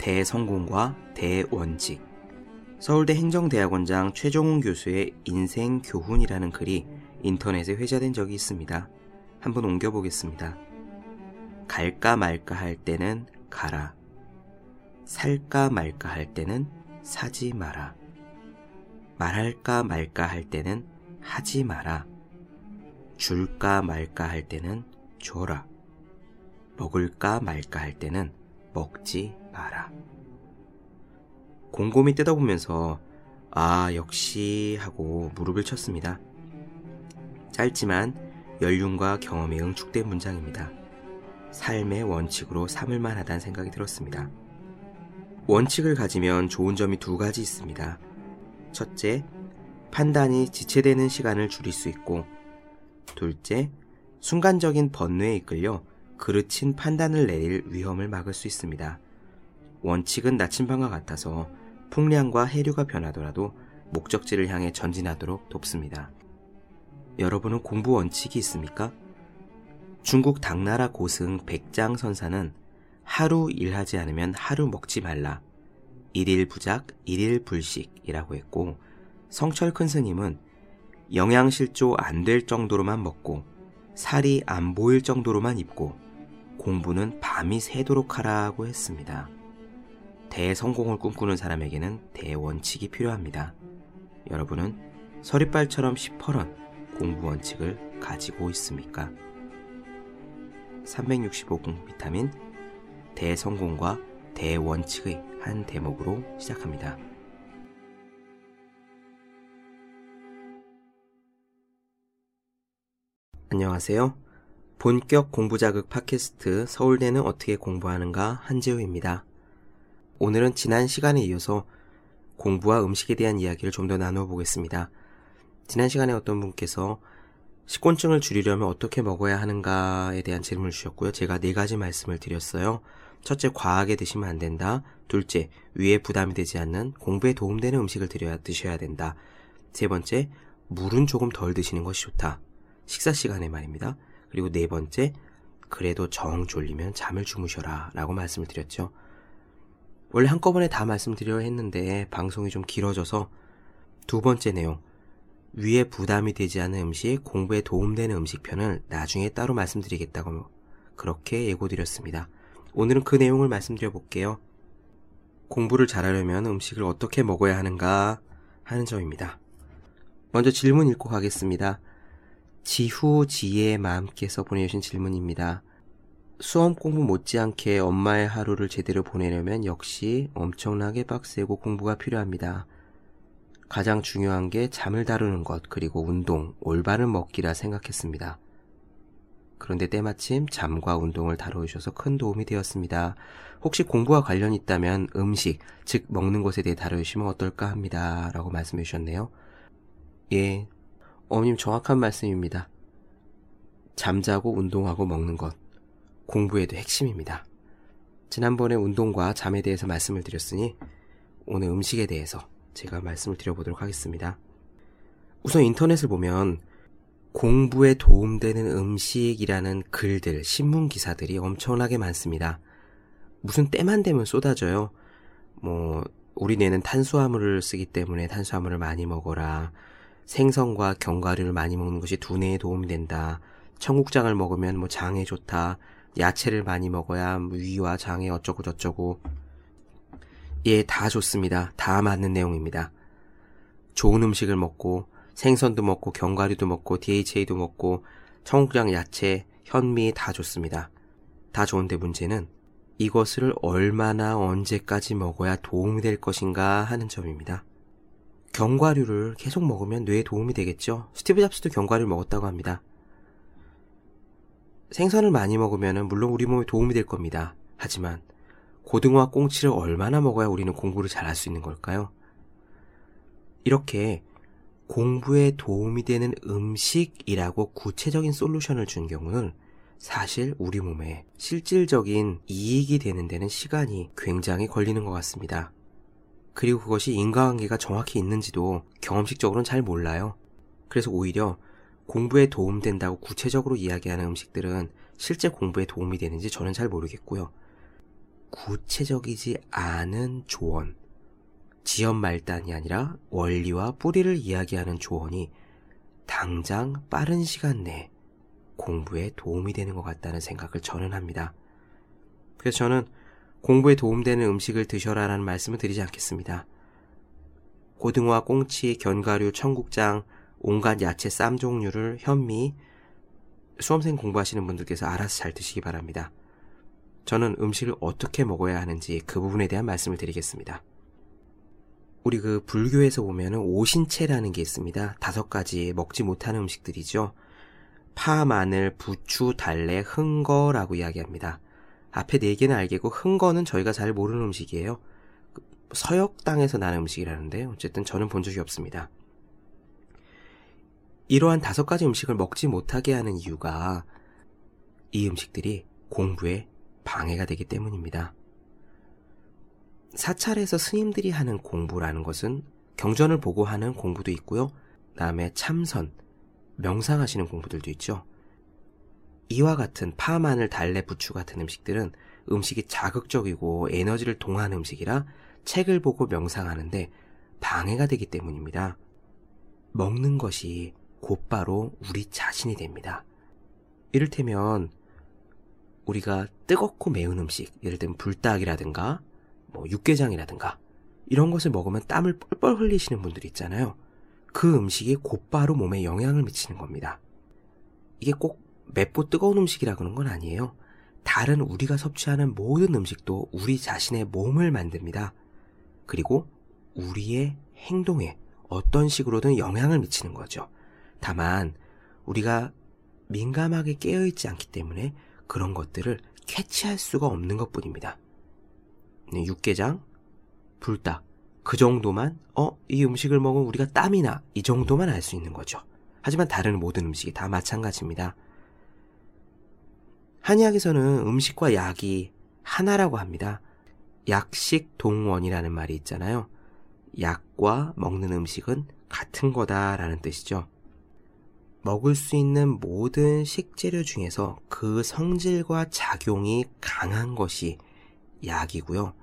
대성공과 대원칙 서울대 행정대학원장 최종훈 교수의 인생 교훈이라는 글이 인터넷에 회자된 적이 있습니다. 한번 옮겨보겠습니다. 갈까 말까 할 때는 가라. 살까 말까 할 때는 사지 마라. 말할까 말까 할 때는 하지 마라. 줄까 말까 할 때는 줘라. 먹을까 말까 할 때는 먹지 마라. 곰곰이 뜯어보면서 아, 역시 하고 무릎을 쳤습니다. 짧지만 연륜과 경험이 응축된 문장입니다. 삶의 원칙으로 삼을 만 하다는 생각이 들었습니다. 원칙을 가지면 좋은 점이 두 가지 있습니다. 첫째, 판단이 지체되는 시간을 줄일 수 있고, 둘째, 순간적인 번뇌에 이끌려 그르친 판단을 내릴 위험을 막을 수 있습니다. 원칙은 나침반과 같아서 풍량과 해류가 변하더라도 목적지를 향해 전진하도록 돕습니다. 여러분은 공부 원칙이 있습니까? 중국 당나라 고승 백장 선사는 하루 일하지 않으면 하루 먹지 말라. 일일 부작, 일일 불식이라고 했고, 성철 큰 스님은 영양실조 안 될 정도로만 먹고, 살이 안 보일 정도로만 입고, 공부는 밤이 새도록 하라고 했습니다. 대성공을 꿈꾸는 사람에게는 대원칙이 필요합니다. 여러분은 서리빨처럼 시퍼런 공부 원칙을 가지고 있습니까? 365공 비타민 대성공과 대원칙의 한 대목으로 시작합니다. 안녕하세요. 본격 공부 자극 팟캐스트 서울대는 어떻게 공부하는가 한재우입니다. 오늘은 지난 시간에 이어서 공부와 음식에 대한 이야기를 좀 더 나누어 보겠습니다. 지난 시간에 어떤 분께서 식곤증을 줄이려면 어떻게 먹어야 하는가에 대한 질문을 주셨고요. 제가 네 가지 말씀을 드렸어요. 첫째, 과하게 드시면 안 된다. 둘째, 위에 부담이 되지 않는 공부에 도움되는 음식을 드려야 드셔야 된다. 세 번째, 물은 조금 덜 드시는 것이 좋다. 식사 시간에 말입니다. 그리고 네 번째, 그래도 정 졸리면 잠을 주무셔라. 라고 말씀을 드렸죠. 원래 한꺼번에 다 말씀드려야 했는데 방송이 좀 길어져서 두 번째 내용, 위에 부담이 되지 않은 음식, 공부에 도움되는 음식 편을 나중에 따로 말씀드리겠다고 그렇게 예고드렸습니다. 오늘은 그 내용을 말씀드려 볼게요. 공부를 잘하려면 음식을 어떻게 먹어야 하는가 하는 점입니다. 먼저 질문 읽고 가겠습니다. 지후지의 마음께서 보내주신 질문입니다. 수험 공부 못지않게 엄마의 하루를 제대로 보내려면 역시 엄청나게 빡세고 공부가 필요합니다. 가장 중요한 게 잠을 다루는 것, 그리고 운동, 올바른 먹기라 생각했습니다. 그런데 때마침 잠과 운동을 다루셔서 큰 도움이 되었습니다. 혹시 공부와 관련이 있다면 음식, 즉 먹는 것에 대해 다루시면 어떨까 합니다. 라고 말씀해 주셨네요. 예, 어머님 정확한 말씀입니다. 잠자고 운동하고 먹는 것, 공부에도 핵심입니다. 지난번에 운동과 잠에 대해서 말씀을 드렸으니 오늘 음식에 대해서 제가 말씀을 드려보도록 하겠습니다. 우선 인터넷을 보면 공부에 도움되는 음식이라는 글들, 신문 기사들이 엄청나게 많습니다. 무슨 때만 되면 쏟아져요. 뭐, 우리 뇌는 탄수화물을 쓰기 때문에 탄수화물을 많이 먹어라. 생선과 견과류를 많이 먹는 것이 두뇌에 도움이 된다. 청국장을 먹으면 뭐 장에 좋다. 야채를 많이 먹어야 뭐 위와 장에 어쩌고 저쩌고. 예, 다 좋습니다. 다 맞는 내용입니다. 좋은 음식을 먹고 생선도 먹고 견과류도 먹고 DHA도 먹고 청국장, 야채, 현미 다 좋습니다. 다 좋은데 문제는 이것을 얼마나 언제까지 먹어야 도움이 될 것인가 하는 점입니다. 견과류를 계속 먹으면 뇌에 도움이 되겠죠. 스티브 잡스도 견과류를 먹었다고 합니다. 생선을 많이 먹으면 물론 우리 몸에 도움이 될 겁니다. 하지만 고등어와 꽁치를 얼마나 먹어야 우리는 공부를 잘할 수 있는 걸까요? 이렇게 공부에 도움이 되는 음식이라고 구체적인 솔루션을 준 경우는 사실 우리 몸에 실질적인 이익이 되는 데는 시간이 굉장히 걸리는 것 같습니다. 그리고 그것이 인과관계가 정확히 있는지도 경험식적으로는 잘 몰라요. 그래서 오히려 공부에 도움된다고 구체적으로 이야기하는 음식들은 실제 공부에 도움이 되는지 저는 잘 모르겠고요. 구체적이지 않은 조언, 지연 말단이 아니라 원리와 뿌리를 이야기하는 조언이 당장 빠른 시간 내에 공부에 도움이 되는 것 같다는 생각을 저는 합니다. 그래서 저는 공부에 도움되는 음식을 드셔라라는 말씀을 드리지 않겠습니다. 고등어와 꽁치, 견과류, 청국장, 온갖 야채 쌈 종류를 현미, 수험생 공부하시는 분들께서 알아서 잘 드시기 바랍니다. 저는 음식을 어떻게 먹어야 하는지 그 부분에 대한 말씀을 드리겠습니다. 우리 그 불교에서 보면은 오신채라는 게 있습니다. 다섯 가지 먹지 못하는 음식들이죠. 파, 마늘, 부추, 달래, 흥거라고 이야기합니다. 앞에 네 개는 알겠고 흥거는 저희가 잘 모르는 음식이에요. 서역 땅에서 나는 음식이라는데 어쨌든 저는 본 적이 없습니다. 이러한 다섯 가지 음식을 먹지 못하게 하는 이유가 이 음식들이 공부에 방해가 되기 때문입니다. 사찰에서 스님들이 하는 공부라는 것은 경전을 보고 하는 공부도 있고요. 다음에 참선, 명상하시는 공부들도 있죠. 이와 같은 파, 마늘, 달래, 부추 같은 음식들은 음식이 자극적이고 에너지를 동하는 음식이라 책을 보고 명상하는데 방해가 되기 때문입니다. 먹는 것이 곧바로 우리 자신이 됩니다. 이를테면 우리가 뜨겁고 매운 음식, 예를 들면 불닭이라든가 뭐 육개장이라든가 이런 것을 먹으면 땀을 뻘뻘 흘리시는 분들이 있잖아요. 그 음식이 곧바로 몸에 영향을 미치는 겁니다. 이게 꼭 맵고 뜨거운 음식이라 그런 건 아니에요. 다른 우리가 섭취하는 모든 음식도 우리 자신의 몸을 만듭니다. 그리고 우리의 행동에 어떤 식으로든 영향을 미치는 거죠. 다만 우리가 민감하게 깨어있지 않기 때문에 그런 것들을 캐치할 수가 없는 것 뿐입니다. 네, 육개장, 불닭, 그 정도만, 어, 이 음식을 먹으면 우리가 땀이 나. 이 정도만 알 수 있는 거죠. 하지만 다른 모든 음식이 다 마찬가지입니다. 한의학에서는 음식과 약이 하나라고 합니다. 약식 동원이라는 말이 있잖아요. 약과 먹는 음식은 같은 거다라는 뜻이죠. 먹을 수 있는 모든 식재료 중에서 그 성질과 작용이 강한 것이 약이고요.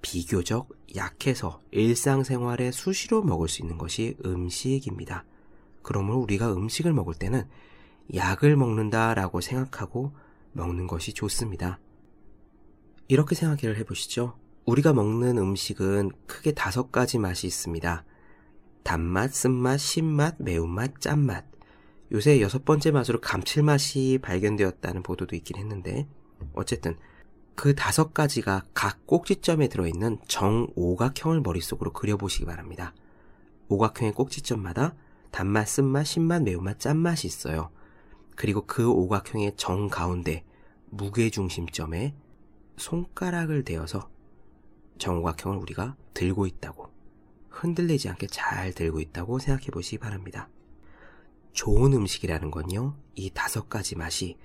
비교적 약해서 일상생활에 수시로 먹을 수 있는 것이 음식입니다. 그러므로 우리가 음식을 먹을 때는 약을 먹는다라고 생각하고 먹는 것이 좋습니다. 이렇게 생각을 해보시죠. 우리가 먹는 음식은 크게 다섯 가지 맛이 있습니다. 단맛, 쓴맛, 신맛, 매운맛, 짠맛. 요새 여섯 번째 맛으로 감칠맛이 발견되었다는 보도도 있긴 했는데, 어쨌든 그 다섯 가지가 각 꼭지점에 들어있는 정오각형을 머릿속으로 그려보시기 바랍니다. 오각형의 꼭지점마다 단맛, 쓴맛, 신맛, 매운맛, 짠맛이 있어요. 그리고 그 오각형의 정 가운데 무게중심점에 손가락을 대어서 정오각형을 우리가 들고 있다고 흔들리지 않게 잘 들고 있다고 생각해 보시기 바랍니다. 좋은 음식이라는 건요, 이 다섯 가지 맛이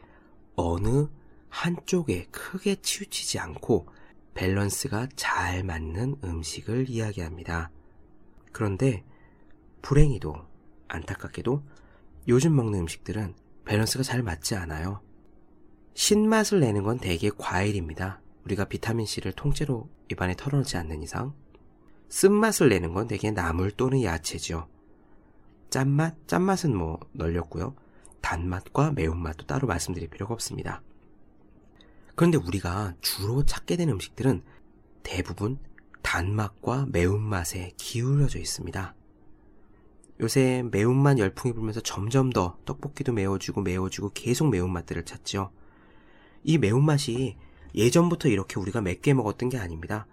어느 한쪽에 크게 치우치지 않고 밸런스가 잘 맞는 음식을 이야기합니다. 그런데 불행히도 안타깝게도 요즘 먹는 음식들은 밸런스가 잘 맞지 않아요. 신맛을 내는 건 대개 과일입니다. 우리가 비타민C를 통째로 입안에 털어놓지 않는 이상. 쓴맛을 내는 건 대개 나물 또는 야채죠. 짠맛, 짠맛은 뭐 널렸고요. 단맛과 매운맛도 따로 말씀드릴 필요가 없습니다. 그런데 우리가 주로 찾게 된 음식들은 대부분 단맛과 매운맛에 기울여져 있습니다. 요새 매운맛 열풍이 불면서 점점 더 떡볶이도 매워지고 매워지고 계속 매운맛들을 찾죠. 이 매운맛이 예전부터 이렇게 우리가 맵게 먹었던 게 아닙니다.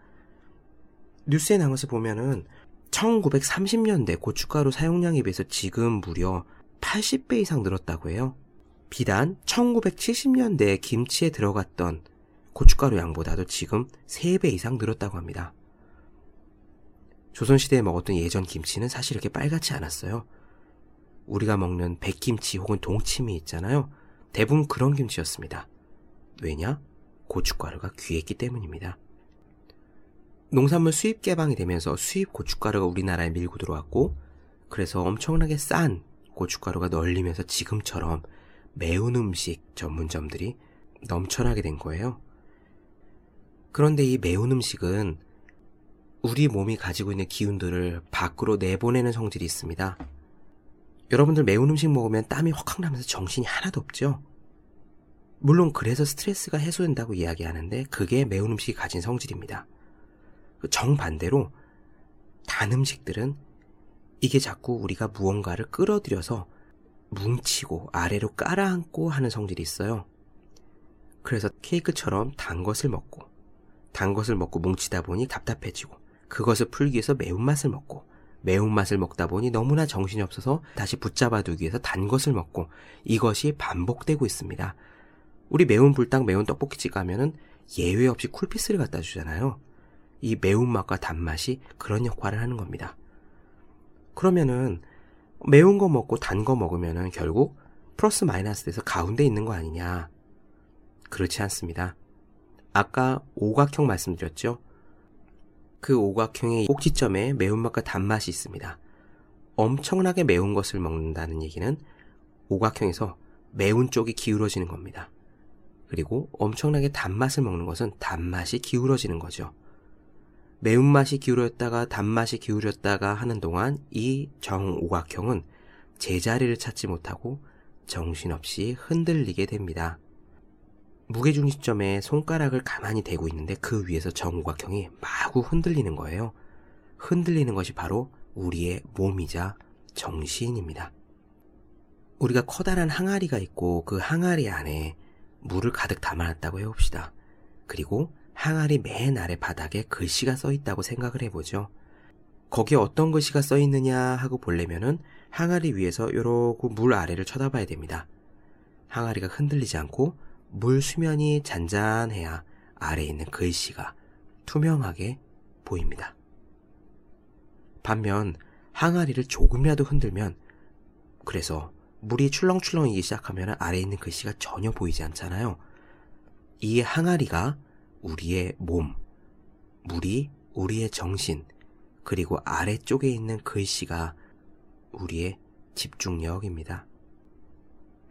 뉴스에 나온 것을 보면은 1930년대 고춧가루 사용량에 비해서 지금 무려 80배 이상 늘었다고 해요. 비단 1970년대 김치에 들어갔던 고춧가루 양보다도 지금 3배 이상 늘었다고 합니다. 조선시대에 먹었던 예전 김치는 사실 이렇게 빨갛지 않았어요. 우리가 먹는 백김치 혹은 동치미 있잖아요. 대부분 그런 김치였습니다. 왜냐? 고춧가루가 귀했기 때문입니다. 농산물 수입 개방이 되면서 수입 고춧가루가 우리나라에 밀고 들어왔고, 그래서 엄청나게 싼 고춧가루가 널리면서 지금처럼 매운 음식 전문점들이 넘쳐나게 된 거예요. 그런데 이 매운 음식은 우리 몸이 가지고 있는 기운들을 밖으로 내보내는 성질이 있습니다. 여러분들 매운 음식 먹으면 땀이 확확 나면서 정신이 하나도 없죠? 물론 그래서 스트레스가 해소된다고 이야기하는데 그게 매운 음식이 가진 성질입니다. 정반대로 단 음식들은 이게 자꾸 우리가 무언가를 끌어들여서 뭉치고 아래로 깔아앉고 하는 성질이 있어요. 그래서 케이크처럼 단 것을 먹고 단 것을 먹고 뭉치다 보니 답답해지고 그것을 풀기 위해서 매운맛을 먹고 매운맛을 먹다 보니 너무나 정신이 없어서 다시 붙잡아 두기 위해서 단 것을 먹고 이것이 반복되고 있습니다. 우리 매운 불닭, 매운 떡볶이집 가면은 예외 없이 쿨피스를 갖다 주잖아요. 이 매운맛과 단맛이 그런 역할을 하는 겁니다. 그러면은 매운 거 먹고 단 거 먹으면은 결국 플러스 마이너스 돼서 가운데 있는 거 아니냐. 그렇지 않습니다. 아까 오각형 말씀드렸죠? 그 오각형의 꼭지점에 매운맛과 단맛이 있습니다. 엄청나게 매운 것을 먹는다는 얘기는 오각형에서 매운 쪽이 기울어지는 겁니다. 그리고 엄청나게 단맛을 먹는 것은 단맛이 기울어지는 거죠. 매운맛이 기울였다가 단맛이 기울였다가 하는 동안 이 정오각형은 제자리를 찾지 못하고 정신없이 흔들리게 됩니다. 무게중심점에 손가락을 가만히 대고 있는데 그 위에서 정오각형이 마구 흔들리는 거예요. 흔들리는 것이 바로 우리의 몸이자 정신입니다. 우리가 커다란 항아리가 있고 그 항아리 안에 물을 가득 담아놨다고 해봅시다. 그리고 항아리 맨 아래 바닥에 글씨가 써 있다고 생각을 해보죠. 거기에 어떤 글씨가 써 있느냐 하고 보려면은 항아리 위에서 요러고 물 아래를 쳐다봐야 됩니다. 항아리가 흔들리지 않고 물 수면이 잔잔해야 아래에 있는 글씨가 투명하게 보입니다. 반면 항아리를 조금이라도 흔들면 그래서 물이 출렁출렁이기 시작하면 아래에 있는 글씨가 전혀 보이지 않잖아요. 이 항아리가 우리의 몸, 물이 우리의 정신, 그리고 아래쪽에 있는 글씨가 우리의 집중력입니다.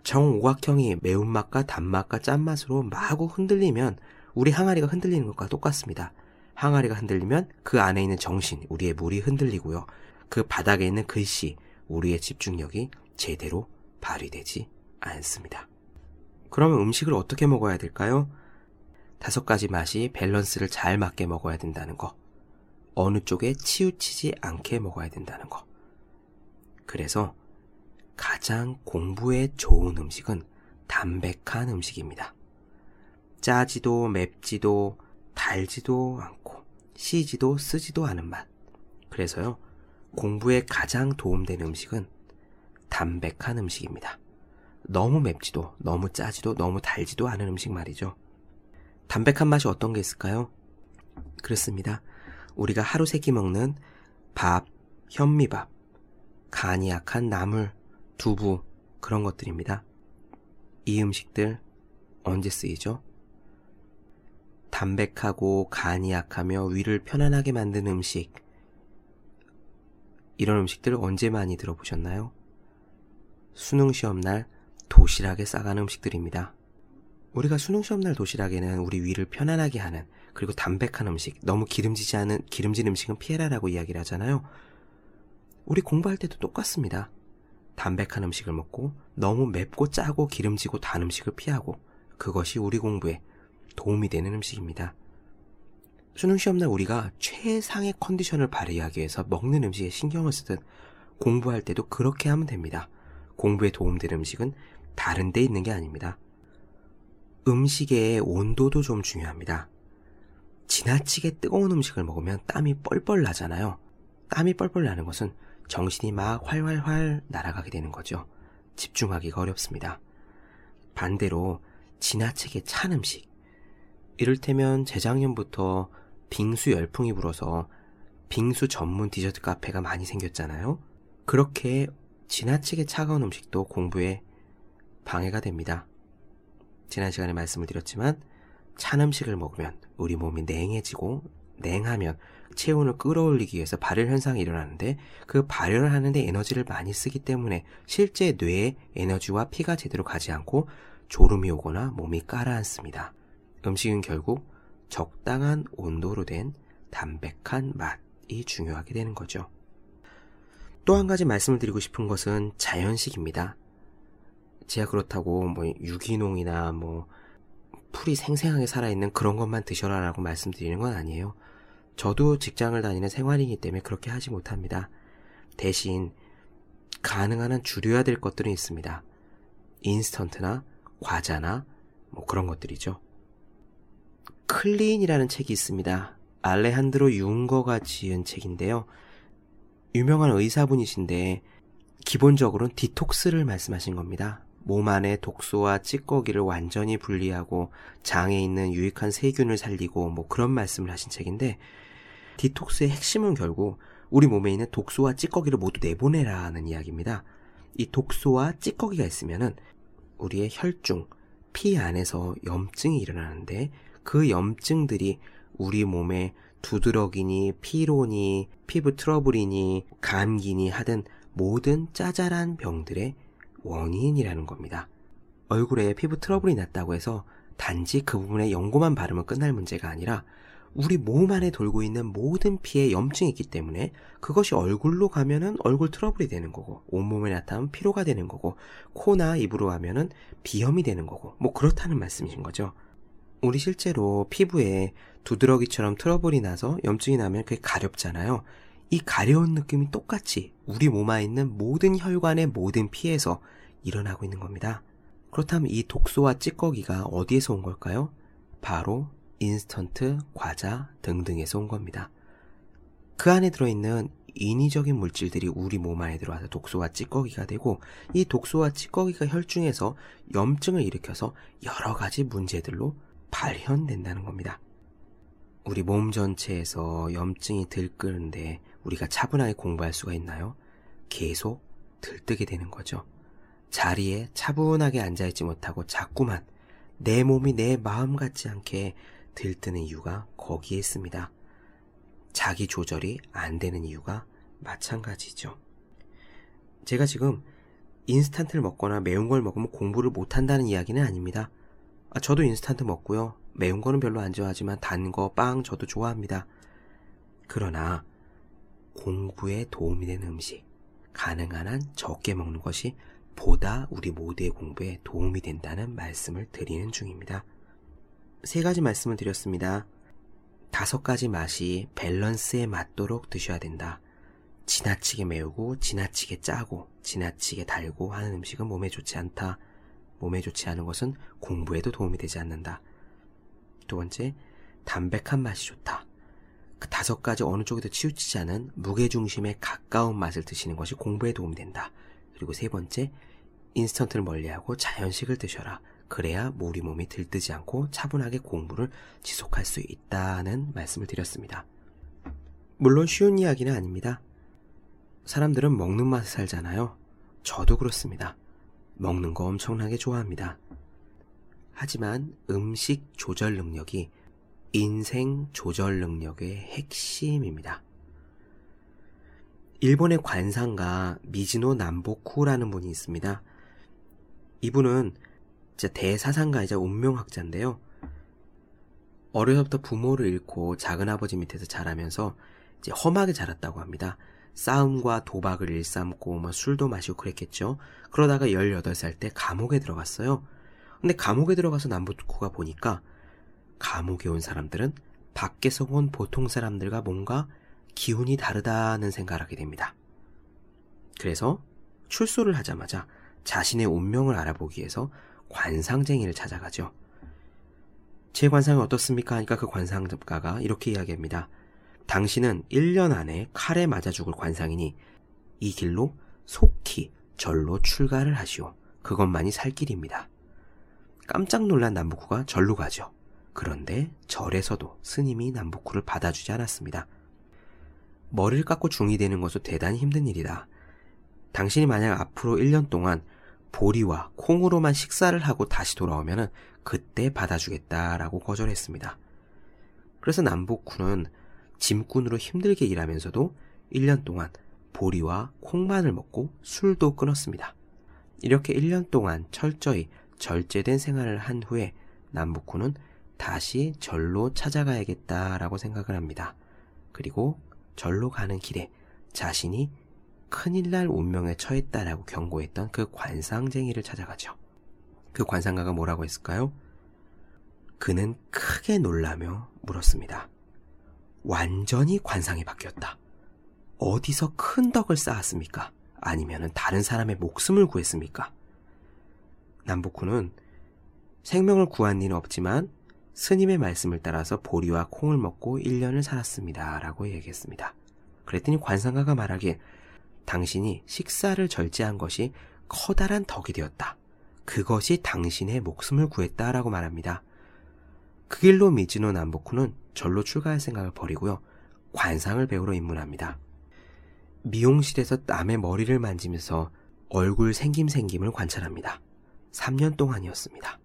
정오각형이 매운맛과 단맛과 짠맛으로 마구 흔들리면 우리 항아리가 흔들리는 것과 똑같습니다. 항아리가 흔들리면 그 안에 있는 정신, 우리의 물이 흔들리고요. 그 바닥에 있는 글씨, 우리의 집중력이 제대로 발휘되지 않습니다. 그러면 음식을 어떻게 먹어야 될까요? 다섯 가지 맛이 밸런스를 잘 맞게 먹어야 된다는 거. 어느 쪽에 치우치지 않게 먹어야 된다는 거. 그래서 가장 공부에 좋은 음식은 담백한 음식입니다. 짜지도 맵지도 달지도 않고 시지도 쓰지도 않은 맛. 그래서요, 공부에 가장 도움되는 음식은 담백한 음식입니다. 너무 맵지도, 너무 짜지도, 너무 달지도 않은 음식 말이죠. 담백한 맛이 어떤 게 있을까요? 그렇습니다. 우리가 하루 세 끼 먹는 밥, 현미밥, 간이 약한 나물, 두부, 그런 것들입니다. 이 음식들 언제 쓰이죠? 담백하고 간이 약하며 위를 편안하게 만드는 음식. 이런 음식들 언제 많이 들어보셨나요? 수능 시험 날 도시락에 싸가는 음식들입니다. 우리가 수능 시험날 도시락에는 우리 위를 편안하게 하는 그리고 담백한 음식, 너무 기름지지 않은 기름진 음식은 피해라라고 이야기를 하잖아요. 우리 공부할 때도 똑같습니다. 담백한 음식을 먹고 너무 맵고 짜고 기름지고 단 음식을 피하고 그것이 우리 공부에 도움이 되는 음식입니다. 수능 시험날 우리가 최상의 컨디션을 발휘하기 위해서 먹는 음식에 신경을 쓰듯 공부할 때도 그렇게 하면 됩니다. 공부에 도움되는 음식은 다른 데 있는 게 아닙니다. 음식의 온도도 좀 중요합니다. 지나치게 뜨거운 음식을 먹으면 땀이 뻘뻘 나잖아요. 땀이 뻘뻘 나는 것은 정신이 막 활활활 날아가게 되는 거죠. 집중하기가 어렵습니다. 반대로 지나치게 찬 음식. 이를테면 재작년부터 빙수 열풍이 불어서 빙수 전문 디저트 카페가 많이 생겼잖아요. 그렇게 지나치게 차가운 음식도 공부에 방해가 됩니다. 지난 시간에 말씀을 드렸지만 찬 음식을 먹으면 우리 몸이 냉해지고 냉하면 체온을 끌어올리기 위해서 발열 현상이 일어나는데 그 발열을 하는데 에너지를 많이 쓰기 때문에 실제 뇌에 에너지와 피가 제대로 가지 않고 졸음이 오거나 몸이 가라앉습니다. 음식은 결국 적당한 온도로 된 담백한 맛이 중요하게 되는 거죠. 또 한 가지 말씀을 드리고 싶은 것은 자연식입니다. 제가 그렇다고 뭐 유기농이나 뭐 풀이 생생하게 살아있는 그런 것만 드셔라 라고 말씀드리는 건 아니에요. 저도 직장을 다니는 생활이기 때문에 그렇게 하지 못합니다. 대신 가능한 한 줄여야 될 것들은 있습니다. 인스턴트나 과자나 뭐 그런 것들이죠. 클린이라는 책이 있습니다. 알레한드로 융거가 지은 책인데요. 유명한 의사분이신데 기본적으로는 디톡스를 말씀하신 겁니다. 몸 안에 독소와 찌꺼기를 완전히 분리하고 장에 있는 유익한 세균을 살리고 뭐 그런 말씀을 하신 책인데 디톡스의 핵심은 결국 우리 몸에 있는 독소와 찌꺼기를 모두 내보내라는 이야기입니다. 이 독소와 찌꺼기가 있으면은 우리의 혈중, 피 안에서 염증이 일어나는데 그 염증들이 우리 몸에 두드러기니 피로니 피부 트러블이니 감기니 하든 모든 짜잘한 병들의 원인이라는 겁니다. 얼굴에 피부 트러블이 났다고 해서 단지 그 부분에 연고만 바르면 끝날 문제가 아니라 우리 몸 안에 돌고 있는 모든 피에 염증이 있기 때문에 그것이 얼굴로 가면은 얼굴 트러블이 되는 거고 온몸에 나타나면 피로가 되는 거고 코나 입으로 가면은 비염이 되는 거고 뭐 그렇다는 말씀이신 거죠. 우리 실제로 피부에 두드러기처럼 트러블이 나서 염증이 나면 그게 가렵잖아요. 이 가려운 느낌이 똑같이 우리 몸 안에 있는 모든 혈관의 모든 피에서 일어나고 있는 겁니다. 그렇다면 이 독소와 찌꺼기가 어디에서 온 걸까요? 바로 인스턴트, 과자 등등에서 온 겁니다. 그 안에 들어있는 인위적인 물질들이 우리 몸 안에 들어와서 독소와 찌꺼기가 되고 이 독소와 찌꺼기가 혈중에서 염증을 일으켜서 여러 가지 문제들로 발현된다는 겁니다. 우리 몸 전체에서 염증이 들끓는데 우리가 차분하게 공부할 수가 있나요? 계속 들뜨게 되는 거죠. 자리에 차분하게 앉아있지 못하고 자꾸만 내 몸이 내 마음 같지 않게 들뜨는 이유가 거기에 있습니다. 자기 조절이 안 되는 이유가 마찬가지죠. 제가 지금 인스턴트를 먹거나 매운 걸 먹으면 공부를 못 한다는 이야기는 아닙니다. 아, 저도 인스턴트 먹고요. 매운 거는 별로 안 좋아하지만 단 거, 빵 저도 좋아합니다. 그러나 공부에 도움이 되는 음식, 가능한 한 적게 먹는 것이 보다 우리 모두의 공부에 도움이 된다는 말씀을 드리는 중입니다. 세 가지 말씀을 드렸습니다. 다섯 가지 맛이 밸런스에 맞도록 드셔야 된다. 지나치게 매우고, 지나치게 짜고, 지나치게 달고 하는 음식은 몸에 좋지 않다. 몸에 좋지 않은 것은 공부에도 도움이 되지 않는다. 두 번째, 담백한 맛이 좋다. 그 다섯 가지 어느 쪽에도 치우치지 않은 무게중심에 가까운 맛을 드시는 것이 공부에 도움이 된다. 그리고 세 번째, 인스턴트를 멀리하고 자연식을 드셔라. 그래야 우리 몸이 들뜨지 않고 차분하게 공부를 지속할 수 있다는 말씀을 드렸습니다. 물론 쉬운 이야기는 아닙니다. 사람들은 먹는 맛에 살잖아요. 저도 그렇습니다. 먹는 거 엄청나게 좋아합니다. 하지만 음식 조절 능력이 인생 조절 능력의 핵심입니다. 일본의 관상가 미즈노 남보쿠라는 분이 있습니다. 이분은 진짜 대사상가이자 운명학자인데요. 어려서부터 부모를 잃고 작은아버지 밑에서 자라면서 이제 험하게 자랐다고 합니다. 싸움과 도박을 일삼고 뭐 술도 마시고 그랬겠죠. 그러다가 18살 때 감옥에 들어갔어요. 근데 감옥에 들어가서 남부쿠가 보니까 감옥에 온 사람들은 밖에서 본 보통 사람들과 뭔가 기운이 다르다는 생각을 하게 됩니다. 그래서 출소를 하자마자 자신의 운명을 알아보기 위해서 관상쟁이를 찾아가죠. 제 관상이 어떻습니까? 하니까 그 관상가가 이렇게 이야기합니다. 당신은 1년 안에 칼에 맞아 죽을 관상이니 이 길로 속히 절로 출가를 하시오. 그것만이 살 길입니다. 깜짝 놀란 남북구가 절로 가죠. 그런데 절에서도 스님이 남북구를 받아주지 않았습니다. 머리를 깎고 중이 되는 것은 대단히 힘든 일이다. 당신이 만약 앞으로 1년 동안 보리와 콩으로만 식사를 하고 다시 돌아오면 그때 받아주겠다라고 거절했습니다. 그래서 남북군은 짐꾼으로 힘들게 일하면서도 1년 동안 보리와 콩만을 먹고 술도 끊었습니다. 이렇게 1년 동안 철저히 절제된 생활을 한 후에 남북군은 다시 절로 찾아가야겠다라고 생각을 합니다. 그리고 절로 가는 길에 자신이 큰일 날 운명에 처했다라고 경고했던 그 관상쟁이를 찾아가죠. 그 관상가가 뭐라고 했을까요? 그는 크게 놀라며 물었습니다. 완전히 관상이 바뀌었다. 어디서 큰 덕을 쌓았습니까? 아니면 다른 사람의 목숨을 구했습니까? 남북후는 생명을 구한 일은 없지만 스님의 말씀을 따라서 보리와 콩을 먹고 1년을 살았습니다. 라고 얘기했습니다. 그랬더니 관상가가 말하길 당신이 식사를 절제한 것이 커다란 덕이 되었다. 그것이 당신의 목숨을 구했다 라고 말합니다. 그 길로 미즈노 남보쿠는 절로 출가할 생각을 버리고요. 관상을 배우러 입문합니다. 미용실에서 남의 머리를 만지면서 얼굴 생김생김을 관찰합니다. 3년 동안이었습니다.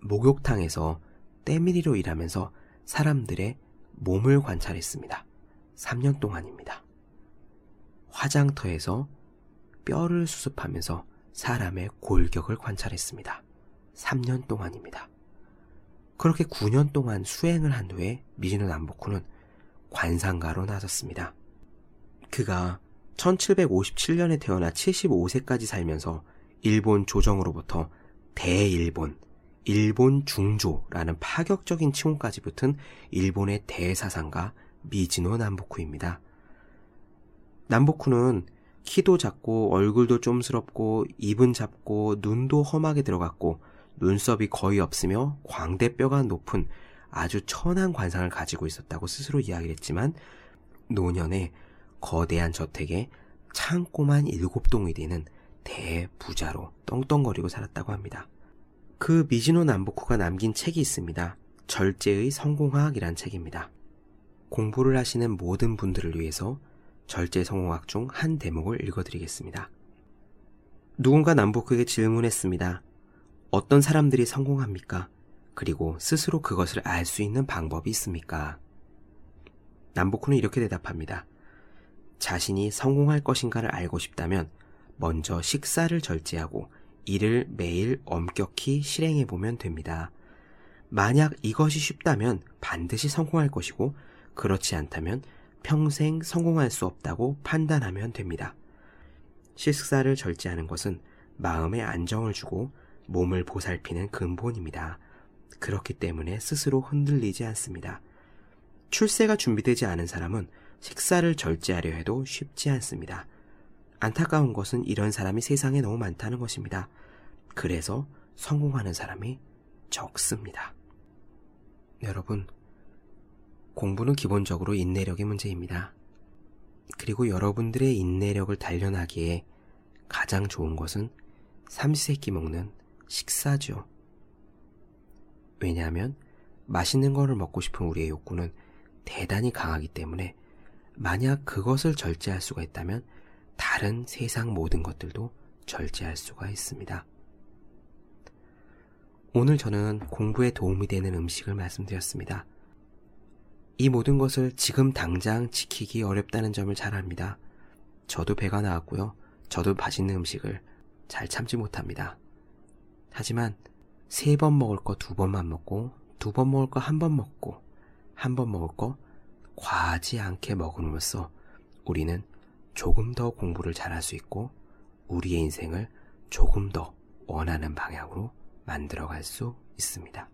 목욕탕에서 때밀이로 일하면서 사람들의 몸을 관찰했습니다. 3년 동안입니다. 화장터에서 뼈를 수습하면서 사람의 골격을 관찰했습니다. 3년 동안입니다. 그렇게 9년 동안 수행을 한 후에 미즈노 남보쿠는 관상가로 나섰습니다. 그가 1757년에 태어나 75세까지 살면서 일본 조정으로부터 대일본, 일본 중조라는 파격적인 칭호까지 붙은 일본의 대사상가 미즈노 남보쿠입니다. 남보쿠는 키도 작고 얼굴도 좀스럽고 입은 작고 눈도 험하게 들어갔고 눈썹이 거의 없으며 광대뼈가 높은 아주 천한 관상을 가지고 있었다고 스스로 이야기를 했지만 노년에 거대한 저택에 창고만 일곱 동이 되는 대부자로 떵떵거리고 살았다고 합니다. 그 미즈노 남보쿠가 남긴 책이 있습니다. 절제의 성공학이란 책입니다. 공부를 하시는 모든 분들을 위해서 절제 성공학 중 한 대목을 읽어드리겠습니다. 누군가 남보쿠에게 질문했습니다. 어떤 사람들이 성공합니까? 그리고 스스로 그것을 알 수 있는 방법이 있습니까? 남보쿠는 이렇게 대답합니다. 자신이 성공할 것인가를 알고 싶다면 먼저 식사를 절제하고 이를 매일 엄격히 실행해 보면 됩니다. 만약 이것이 쉽다면 반드시 성공할 것이고 그렇지 않다면 평생 성공할 수 없다고 판단하면 됩니다. 식사를 절제하는 것은 마음에 안정을 주고 몸을 보살피는 근본입니다. 그렇기 때문에 스스로 흔들리지 않습니다. 출세가 준비되지 않은 사람은 식사를 절제하려 해도 쉽지 않습니다. 안타까운 것은 이런 사람이 세상에 너무 많다는 것입니다. 그래서 성공하는 사람이 적습니다. 여러분, 공부는 기본적으로 인내력의 문제입니다. 그리고 여러분들의 인내력을 단련하기에 가장 좋은 것은 삼시세끼 먹는 식사죠. 왜냐하면 맛있는 거를 먹고 싶은 우리의 욕구는 대단히 강하기 때문에 만약 그것을 절제할 수가 있다면 다른 세상 모든 것들도 절제할 수가 있습니다. 오늘 저는 공부에 도움이 되는 음식을 말씀드렸습니다. 이 모든 것을 지금 당장 지키기 어렵다는 점을 잘 압니다. 저도 배가 나왔고요. 저도 맛있는 음식을 잘 참지 못합니다. 하지만 세 번 먹을 거 두 번만 먹고, 두 번 먹을 거 한 번 먹고, 한 번 먹을 거 과하지 않게 먹음으로써 우리는 조금 더 공부를 잘할 수 있고 우리의 인생을 조금 더 원하는 방향으로 만들어 갈 수 있습니다.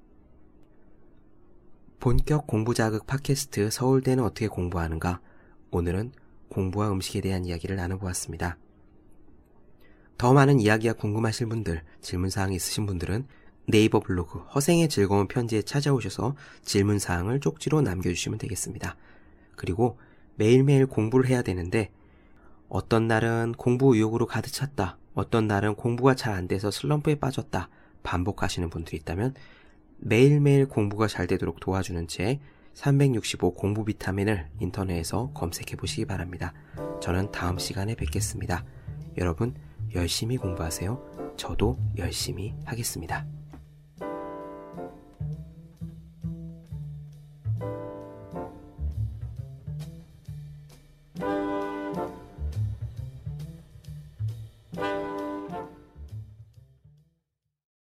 본격 공부 자극 팟캐스트 서울대는 어떻게 공부하는가? 오늘은 공부와 음식에 대한 이야기를 나눠보았습니다. 더 많은 이야기가 궁금하실 분들, 질문사항이 있으신 분들은 네이버 블로그 허생의 즐거운 편지에 찾아오셔서 질문사항을 쪽지로 남겨주시면 되겠습니다. 그리고 매일매일 공부를 해야 되는데 어떤 날은 공부 의욕으로 가득 찼다. 어떤 날은 공부가 잘 안 돼서 슬럼프에 빠졌다. 반복하시는 분들이 있다면 매일매일 공부가 잘 되도록 도와주는 책 365 공부 비타민을 인터넷에서 검색해 보시기 바랍니다. 저는 다음 시간에 뵙겠습니다. 여러분 열심히 공부하세요. 저도 열심히 하겠습니다.